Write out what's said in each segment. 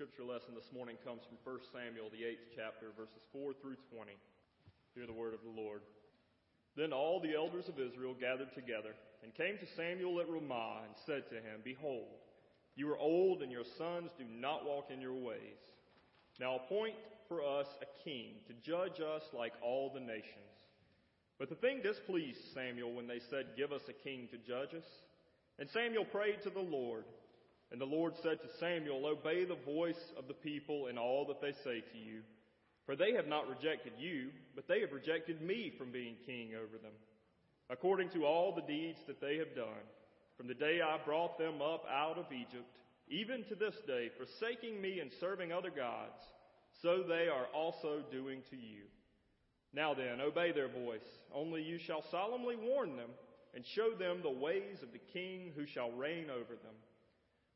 scripture lesson this morning comes from 1 Samuel, the 8th chapter, verses 4 through 20. Hear the word of the Lord. Then all the elders of Israel gathered together and came to Samuel at Ramah and said to him, Behold, you are old and your sons do not walk in your ways. Now appoint for us a king to judge us like all the nations. But the thing displeased Samuel when they said, Give us a king to judge us. And Samuel prayed to the Lord. And the Lord said to Samuel, Obey the voice of the people in all that they say to you. For they have not rejected you, but they have rejected me from being king over them. According to all the deeds that they have done, from the day I brought them up out of Egypt, even to this day, forsaking me and serving other gods, so they are also doing to you. Now then, obey their voice. Only you shall solemnly warn them and show them the ways of the king who shall reign over them.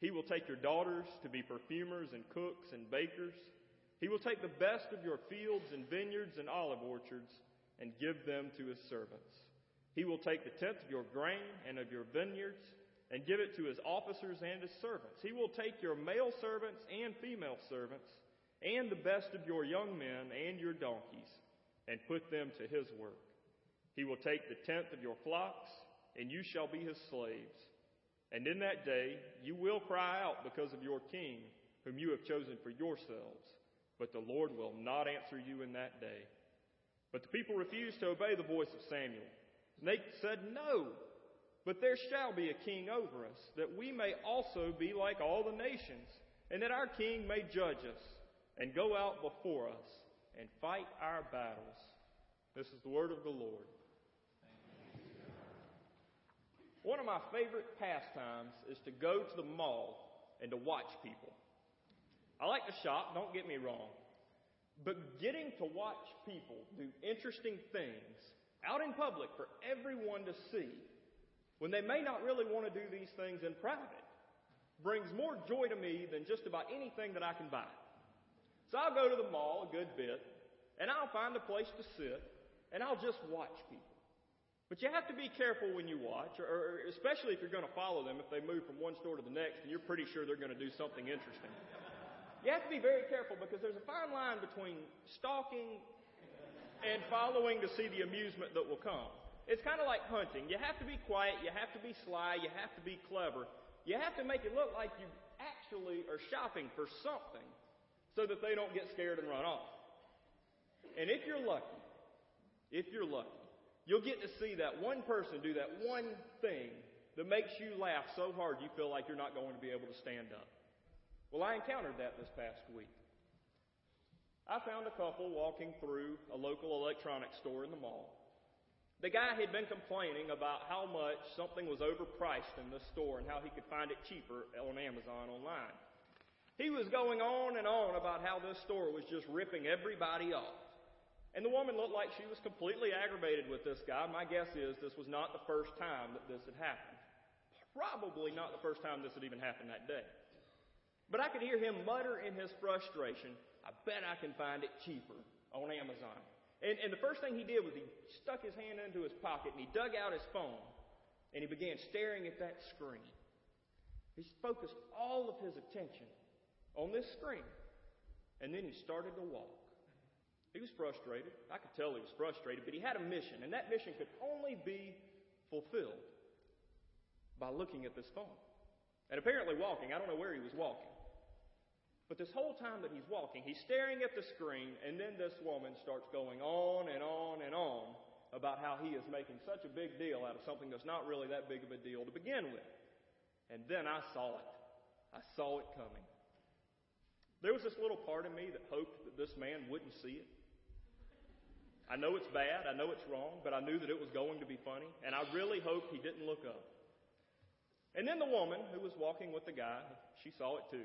He will take your daughters to be perfumers and cooks and bakers. He will take the best of your fields and vineyards and olive orchards and give them to his servants. He will take the tenth of your grain and of your vineyards and give it to his officers and his servants. He will take your male servants and female servants and the best of your young men and your donkeys and put them to his work. He will take the tenth of your flocks and you shall be his slaves. And in that day you will cry out because of your king, whom you have chosen for yourselves. But the Lord will not answer you in that day. But the people refused to obey the voice of Samuel. And they said, No, but there shall be a king over us, that we may also be like all the nations, and that our king may judge us, and go out before us, and fight our battles. This is the word of the Lord. One of my favorite pastimes is to go to the mall and to watch people. I like to shop, don't get me wrong. But getting to watch people do interesting things out in public for everyone to see when they may not really want to do these things in private brings more joy to me than just about anything that I can buy. So I'll go to the mall a good bit and I'll find a place to sit and I'll just watch people. But you have to be careful when you watch, or, especially if you're going to follow them. If they move from one store to the next, and you're pretty sure they're going to do something interesting. You have to be very careful because there's a fine line between stalking and following to see the amusement that will come. It's kind of like hunting. You have to be quiet, you have to be sly, you have to be clever. You have to make it look like you actually are shopping for something so that they don't get scared and run off. And if you're lucky, if you're lucky, You'll get to see that one person do that one thing that makes you laugh so hard you feel like you're not going to be able to stand up. Well, I encountered that this past week. I found a couple walking through a local electronics store in the mall. The guy had been complaining about how much something was overpriced in the store and how he could find it cheaper on Amazon online. He was going on and on about how this store was just ripping everybody off. And the woman looked like she was completely aggravated with this guy. My guess is this was not the first time that this had happened. Probably not the first time this had even happened that day. But I could hear him mutter in his frustration, I bet I can find it cheaper on Amazon. And, and the first thing he did was he stuck his hand into his pocket and he dug out his phone and he began staring at that screen. He focused all of his attention on this screen. And then he started to walk. He was frustrated. I could tell he was frustrated, but he had a mission, and that mission could only be fulfilled by looking at this phone. And apparently walking. I don't know where he was walking. But this whole time that he's walking, he's staring at the screen, and then this woman starts going on and on and on about how he is making such a big deal out of something that's not really that big of a deal to begin with. And then I saw it. I saw it coming. There was this little part of me that hoped that this man wouldn't see it. I know it's bad, I know it's wrong, but I knew that it was going to be funny, and I really hoped he didn't look up. And then the woman who was walking with the guy, she saw it too.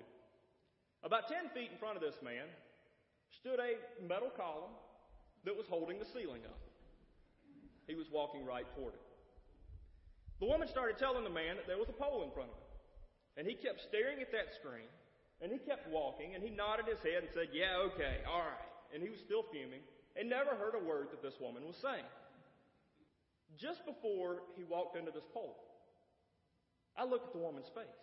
About 10 feet in front of this man stood a metal column that was holding the ceiling up. He was walking right toward it. The woman started telling the man that there was a pole in front of him. And he kept staring at that screen, and he kept walking, and he nodded his head and said, Yeah, okay, all right. And he was still fuming and never heard a word that this woman was saying. Just before he walked into this pole, I looked at the woman's face.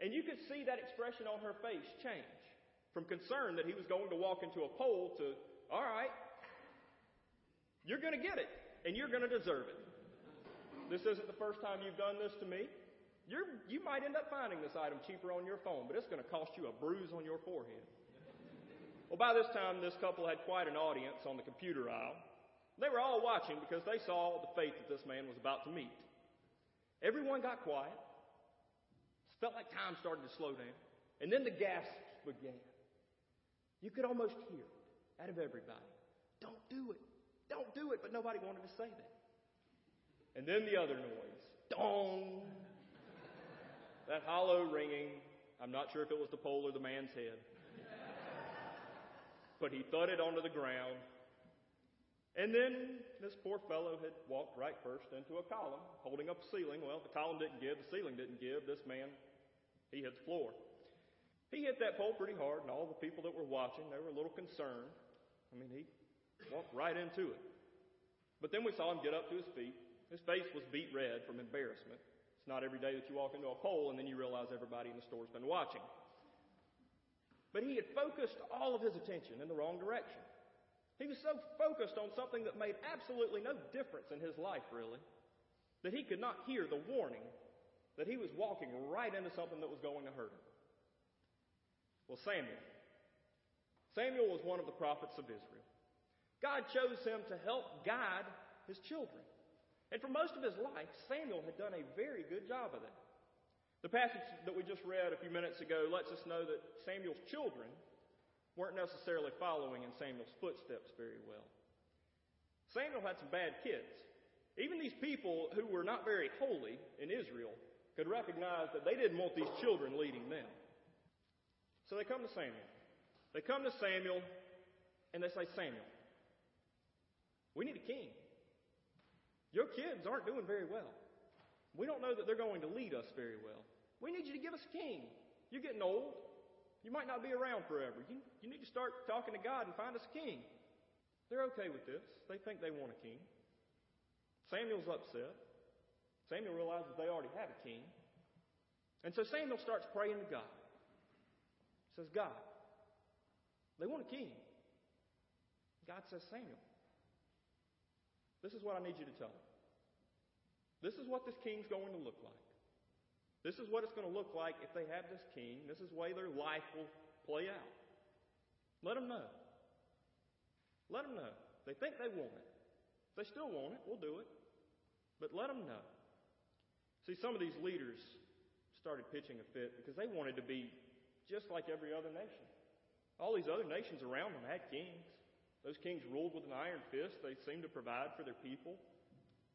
And you could see that expression on her face change from concern that he was going to walk into a pole to, all right, you're going to get it, and you're going to deserve it. This isn't the first time you've done this to me. You're, you might end up finding this item cheaper on your phone, but it's going to cost you a bruise on your forehead. Well, by this time, this couple had quite an audience on the computer aisle. They were all watching because they saw the fate that this man was about to meet. Everyone got quiet. It felt like time started to slow down. And then the gasps began. You could almost hear it out of everybody. Don't do it. Don't do it. But nobody wanted to say that. And then the other noise. Dong that hollow ringing. I'm not sure if it was the pole or the man's head. But he thudded onto the ground. And then this poor fellow had walked right first into a column, holding up a ceiling. Well, the column didn't give, the ceiling didn't give. This man, he hit the floor. He hit that pole pretty hard, and all the people that were watching, they were a little concerned. I mean, he walked right into it. But then we saw him get up to his feet. His face was beet red from embarrassment. It's not every day that you walk into a pole and then you realize everybody in the store's been watching. But he had focused all of his attention in the wrong direction. He was so focused on something that made absolutely no difference in his life, really, that he could not hear the warning that he was walking right into something that was going to hurt him. Well, Samuel. Samuel was one of the prophets of Israel. God chose him to help guide his children. And for most of his life, Samuel had done a very good job of that. The passage that we just read a few minutes ago lets us know that Samuel's children weren't necessarily following in Samuel's footsteps very well. Samuel had some bad kids. Even these people who were not very holy in Israel could recognize that they didn't want these children leading them. So they come to Samuel. They come to Samuel and they say, Samuel, we need a king. Your kids aren't doing very well. We don't know that they're going to lead us very well. We need you to give us a king. You're getting old. You might not be around forever. You, you need to start talking to God and find us a king. They're okay with this. They think they want a king. Samuel's upset. Samuel realizes they already have a king. And so Samuel starts praying to God. He says, God, they want a king. God says, Samuel, this is what I need you to tell them. This is what this king's going to look like. This is what it's going to look like if they have this king. This is the way their life will play out. Let them know. Let them know. They think they want it. If they still want it, we'll do it. But let them know. See, some of these leaders started pitching a fit because they wanted to be just like every other nation. All these other nations around them had kings. Those kings ruled with an iron fist. They seemed to provide for their people.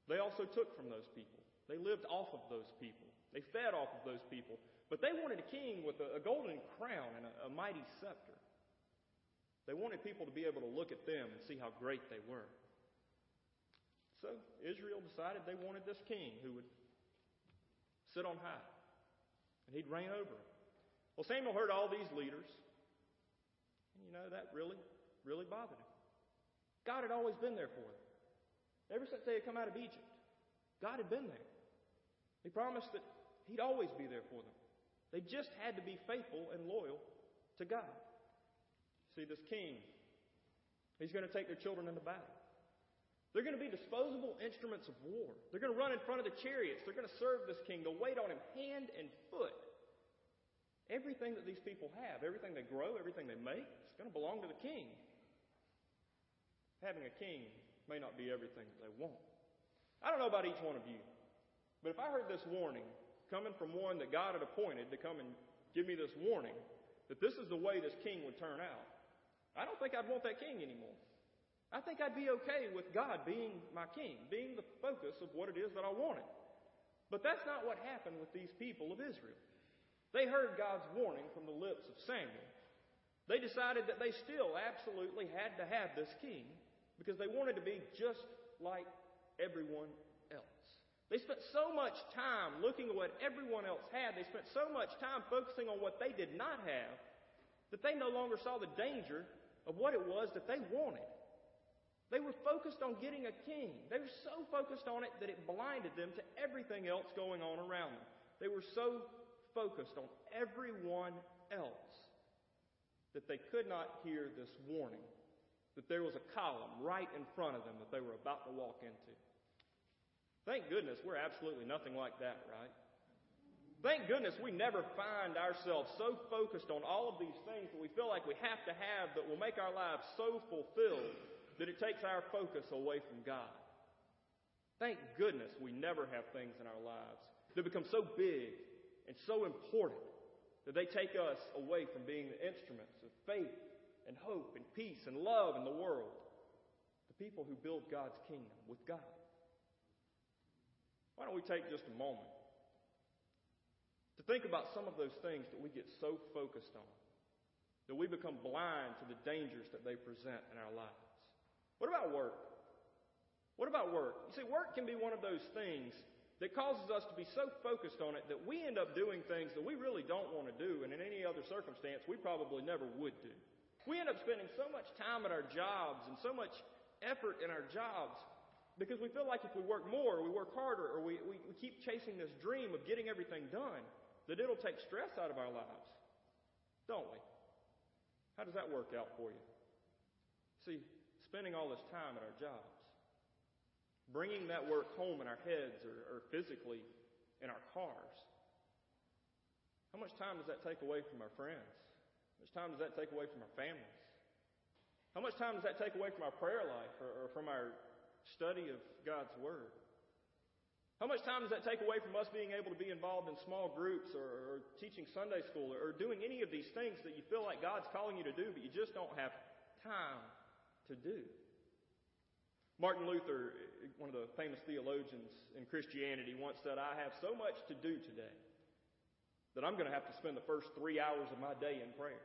They also took from those people. They lived off of those people. They fed off of those people. But they wanted a king with a, a golden crown and a, a mighty scepter. They wanted people to be able to look at them and see how great they were. So Israel decided they wanted this king who would sit on high and he'd reign over them. Well, Samuel heard all these leaders. And you know, that really, really bothered him. God had always been there for them. Ever since they had come out of Egypt, God had been there. He promised that He'd always be there for them. They just had to be faithful and loyal to God. See, this king, he's going to take their children into battle. They're going to be disposable instruments of war. They're going to run in front of the chariots. They're going to serve this king. They'll wait on him hand and foot. Everything that these people have, everything they grow, everything they make, it's going to belong to the king having a king may not be everything that they want. I don't know about each one of you, but if I heard this warning coming from one that God had appointed to come and give me this warning that this is the way this king would turn out, I don't think I'd want that king anymore. I think I'd be okay with God being my king, being the focus of what it is that I wanted. But that's not what happened with these people of Israel. They heard God's warning from the lips of Samuel. They decided that they still absolutely had to have this king because they wanted to be just like everyone else. They spent so much time looking at what everyone else had, they spent so much time focusing on what they did not have, that they no longer saw the danger of what it was that they wanted. They were focused on getting a king. They were so focused on it that it blinded them to everything else going on around them. They were so focused on everyone else that they could not hear this warning that there was a column right in front of them that they were about to walk into. Thank goodness we're absolutely nothing like that, right? Thank goodness we never find ourselves so focused on all of these things that we feel like we have to have that will make our lives so fulfilled that it takes our focus away from God. Thank goodness we never have things in our lives that become so big and so important that they take us away from being the instruments of faith and hope and peace and love in the world. The people who build God's kingdom with God. Why don't we take just a moment to think about some of those things that we get so focused on that we become blind to the dangers that they present in our lives? What about work? What about work? You see, work can be one of those things that causes us to be so focused on it that we end up doing things that we really don't want to do, and in any other circumstance, we probably never would do. We end up spending so much time at our jobs and so much effort in our jobs because we feel like if we work more, we work harder, or we, we, we keep chasing this dream of getting everything done, that it'll take stress out of our lives. Don't we? How does that work out for you? See, spending all this time at our jobs, bringing that work home in our heads or, or physically in our cars, how much time does that take away from our friends? Much time does that take away from our families? How much time does that take away from our prayer life or, or from our study of God's Word? How much time does that take away from us being able to be involved in small groups or, or teaching Sunday school or, or doing any of these things that you feel like God's calling you to do, but you just don't have time to do? Martin Luther, one of the famous theologians in Christianity, once said, I have so much to do today that I'm going to have to spend the first three hours of my day in prayer.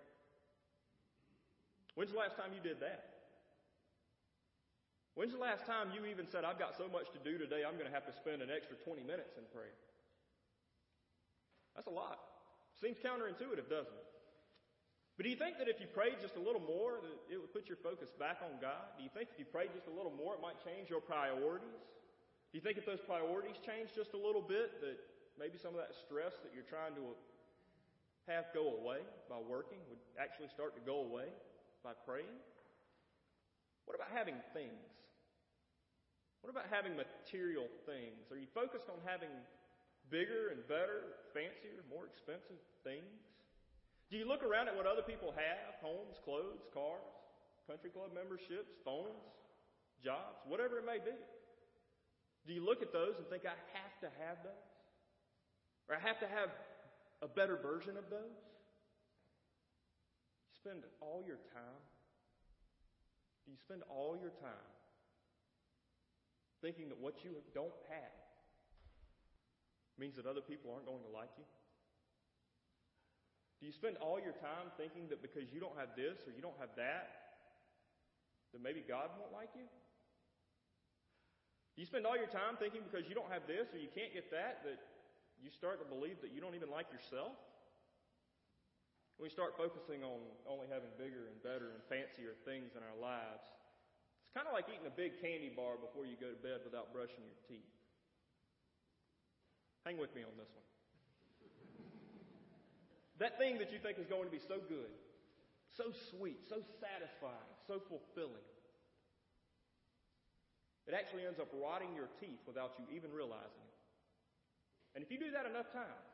When's the last time you did that? When's the last time you even said, I've got so much to do today, I'm going to have to spend an extra 20 minutes in prayer? That's a lot. Seems counterintuitive, doesn't it? But do you think that if you prayed just a little more, that it would put your focus back on God? Do you think if you prayed just a little more, it might change your priorities? Do you think if those priorities changed just a little bit, that maybe some of that stress that you're trying to have go away by working would actually start to go away by praying? What about having things? What about having material things? Are you focused on having bigger and better, fancier, more expensive things? Do you look around at what other people have homes, clothes, cars, country club memberships, phones, jobs, whatever it may be? Do you look at those and think, I have to have those? Or I have to have a better version of those? You spend all your time. Do you spend all your time thinking that what you don't have means that other people aren't going to like you? Do you spend all your time thinking that because you don't have this or you don't have that, that maybe God won't like you? Do you spend all your time thinking because you don't have this or you can't get that, that you start to believe that you don't even like yourself. We start focusing on only having bigger and better and fancier things in our lives. It's kind of like eating a big candy bar before you go to bed without brushing your teeth. Hang with me on this one. That thing that you think is going to be so good, so sweet, so satisfying, so fulfilling, it actually ends up rotting your teeth without you even realizing it. And if you do that enough times,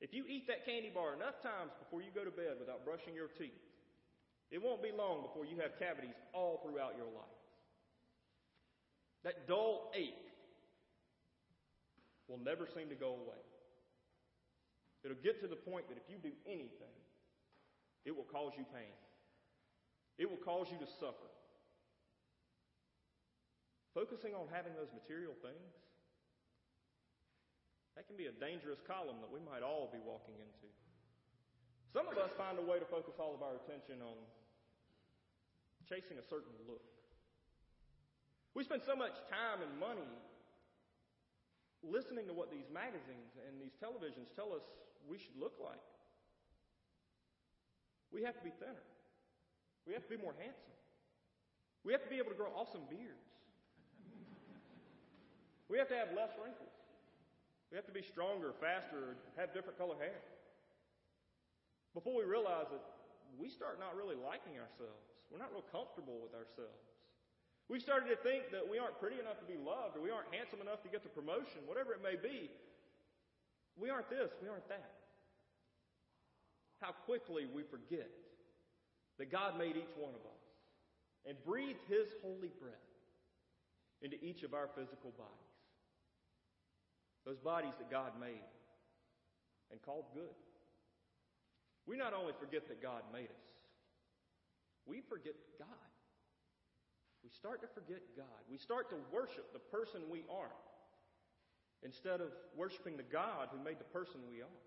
if you eat that candy bar enough times before you go to bed without brushing your teeth, it won't be long before you have cavities all throughout your life. That dull ache will never seem to go away. It'll get to the point that if you do anything, it will cause you pain. It will cause you to suffer. Focusing on having those material things That can be a dangerous column that we might all be walking into. Some of us find a way to focus all of our attention on chasing a certain look. We spend so much time and money listening to what these magazines and these televisions tell us we should look like. We have to be thinner. We have to be more handsome. We have to be able to grow awesome beards. We have to have less wrinkles. We have to be stronger, faster, have different color hair. Before we realize it, we start not really liking ourselves. We're not real comfortable with ourselves. We've started to think that we aren't pretty enough to be loved, or we aren't handsome enough to get the promotion, whatever it may be. We aren't this, we aren't that. How quickly we forget that God made each one of us and breathed His holy breath into each of our physical bodies. Those bodies that God made and called good. We not only forget that God made us, we forget God. We start to forget God. We start to worship the person we are instead of worshiping the God who made the person we are.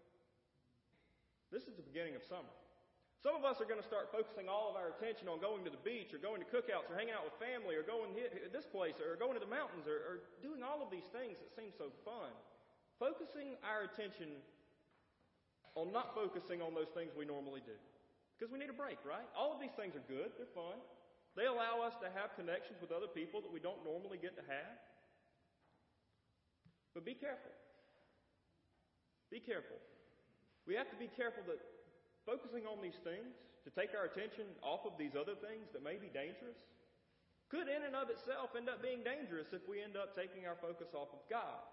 This is the beginning of summer. Some of us are going to start focusing all of our attention on going to the beach or going to cookouts or hanging out with family or going to this place or going to the mountains or, or doing all of these things that seem so fun. Focusing our attention on not focusing on those things we normally do. Because we need a break, right? All of these things are good, they're fun. They allow us to have connections with other people that we don't normally get to have. But be careful. Be careful. We have to be careful that focusing on these things to take our attention off of these other things that may be dangerous could in and of itself end up being dangerous if we end up taking our focus off of God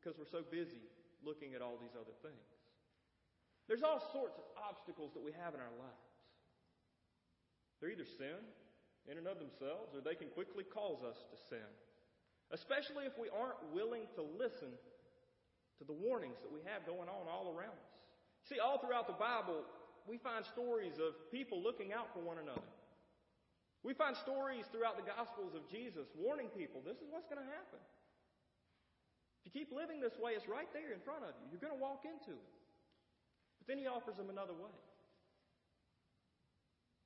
because we're so busy looking at all these other things. There's all sorts of obstacles that we have in our lives. They're either sin in and of themselves or they can quickly cause us to sin, especially if we aren't willing to listen to the warnings that we have going on all around us. See, all throughout the Bible, we find stories of people looking out for one another. We find stories throughout the Gospels of Jesus warning people this is what's going to happen. If you keep living this way, it's right there in front of you. You're going to walk into it. But then he offers them another way.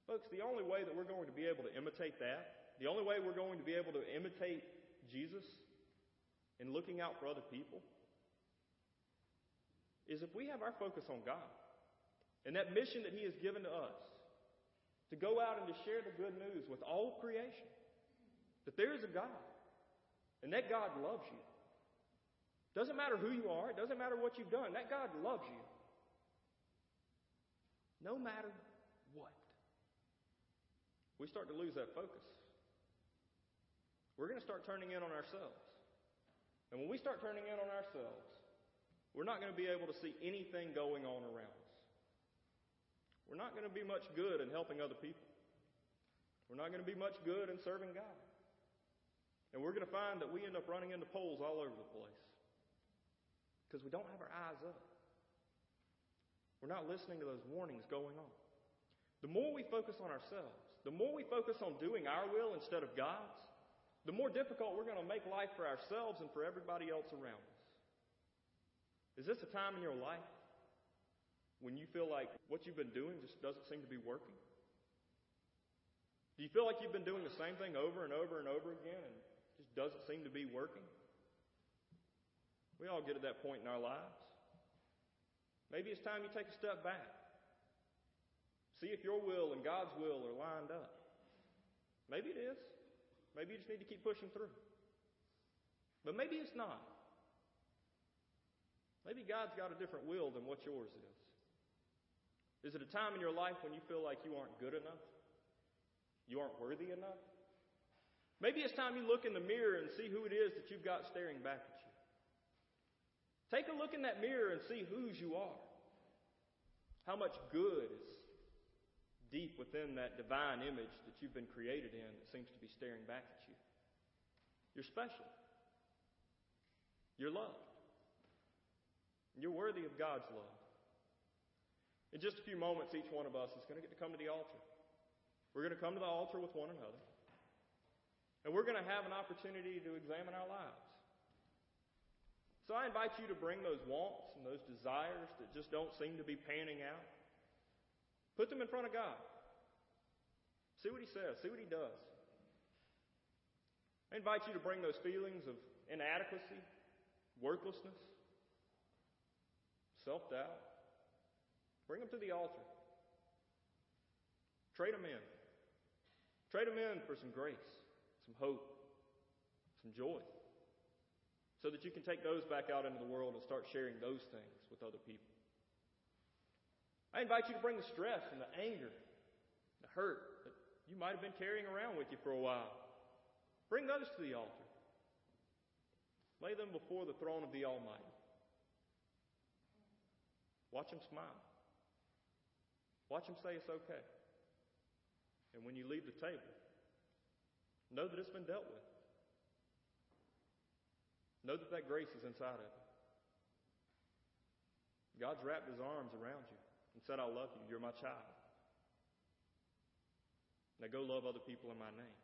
Folks, the only way that we're going to be able to imitate that, the only way we're going to be able to imitate Jesus in looking out for other people, is if we have our focus on God and that mission that He has given to us to go out and to share the good news with all creation that there is a God and that God loves you. Doesn't matter who you are, it doesn't matter what you've done, that God loves you. No matter what. We start to lose that focus. We're going to start turning in on ourselves. And when we start turning in on ourselves, we're not going to be able to see anything going on around us. We're not going to be much good in helping other people. We're not going to be much good in serving God. And we're going to find that we end up running into poles all over the place because we don't have our eyes up. We're not listening to those warnings going on. The more we focus on ourselves, the more we focus on doing our will instead of God's, the more difficult we're going to make life for ourselves and for everybody else around us. Is this a time in your life when you feel like what you've been doing just doesn't seem to be working? Do you feel like you've been doing the same thing over and over and over again and just doesn't seem to be working? We all get to that point in our lives. Maybe it's time you take a step back. See if your will and God's will are lined up. Maybe it is. Maybe you just need to keep pushing through. But maybe it's not. Maybe God's got a different will than what yours is. Is it a time in your life when you feel like you aren't good enough? You aren't worthy enough? Maybe it's time you look in the mirror and see who it is that you've got staring back at you. Take a look in that mirror and see whose you are. How much good is deep within that divine image that you've been created in that seems to be staring back at you. You're special. You're loved. You're worthy of God's love. In just a few moments, each one of us is going to get to come to the altar. We're going to come to the altar with one another. And we're going to have an opportunity to examine our lives. So I invite you to bring those wants and those desires that just don't seem to be panning out. Put them in front of God. See what He says, see what He does. I invite you to bring those feelings of inadequacy, worthlessness, self doubt. Bring them to the altar. Trade them in. Trade them in for some grace, some hope, some joy, so that you can take those back out into the world and start sharing those things with other people. I invite you to bring the stress and the anger, the hurt that you might have been carrying around with you for a while. Bring those to the altar. Lay them before the throne of the Almighty. Watch them smile. Watch them say it's okay. And when you leave the table, know that it's been dealt with. Know that that grace is inside of you. God's wrapped his arms around you and said, I love you. You're my child. Now go love other people in my name.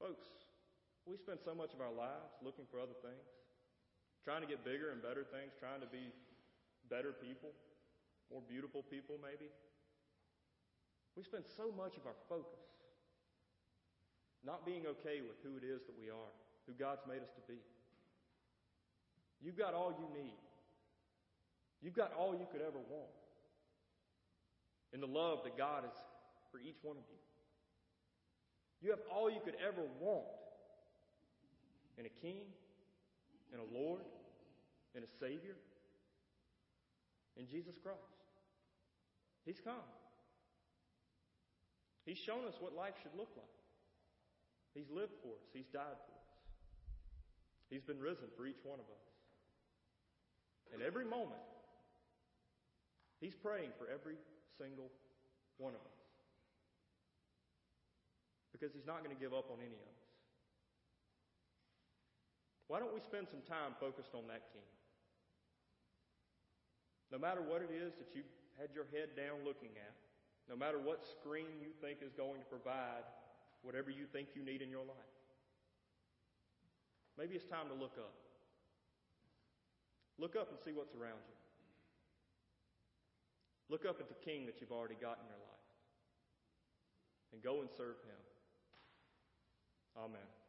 Folks, we spend so much of our lives looking for other things, trying to get bigger and better things, trying to be better people, more beautiful people, maybe. We spend so much of our focus not being okay with who it is that we are, who God's made us to be. You've got all you need. You've got all you could ever want in the love that God has for each one of you. You have all you could ever want in a king, in a Lord, in a Savior, in Jesus Christ. He's come. He's shown us what life should look like. He's lived for us. He's died for us. He's been risen for each one of us. And every moment, He's praying for every single one of us. Because He's not going to give up on any of us. Why don't we spend some time focused on that King? No matter what it is that you've had your head down looking at, no matter what screen you think is going to provide whatever you think you need in your life. Maybe it's time to look up. Look up and see what's around you. Look up at the King that you've already got in your life. And go and serve him. Amen.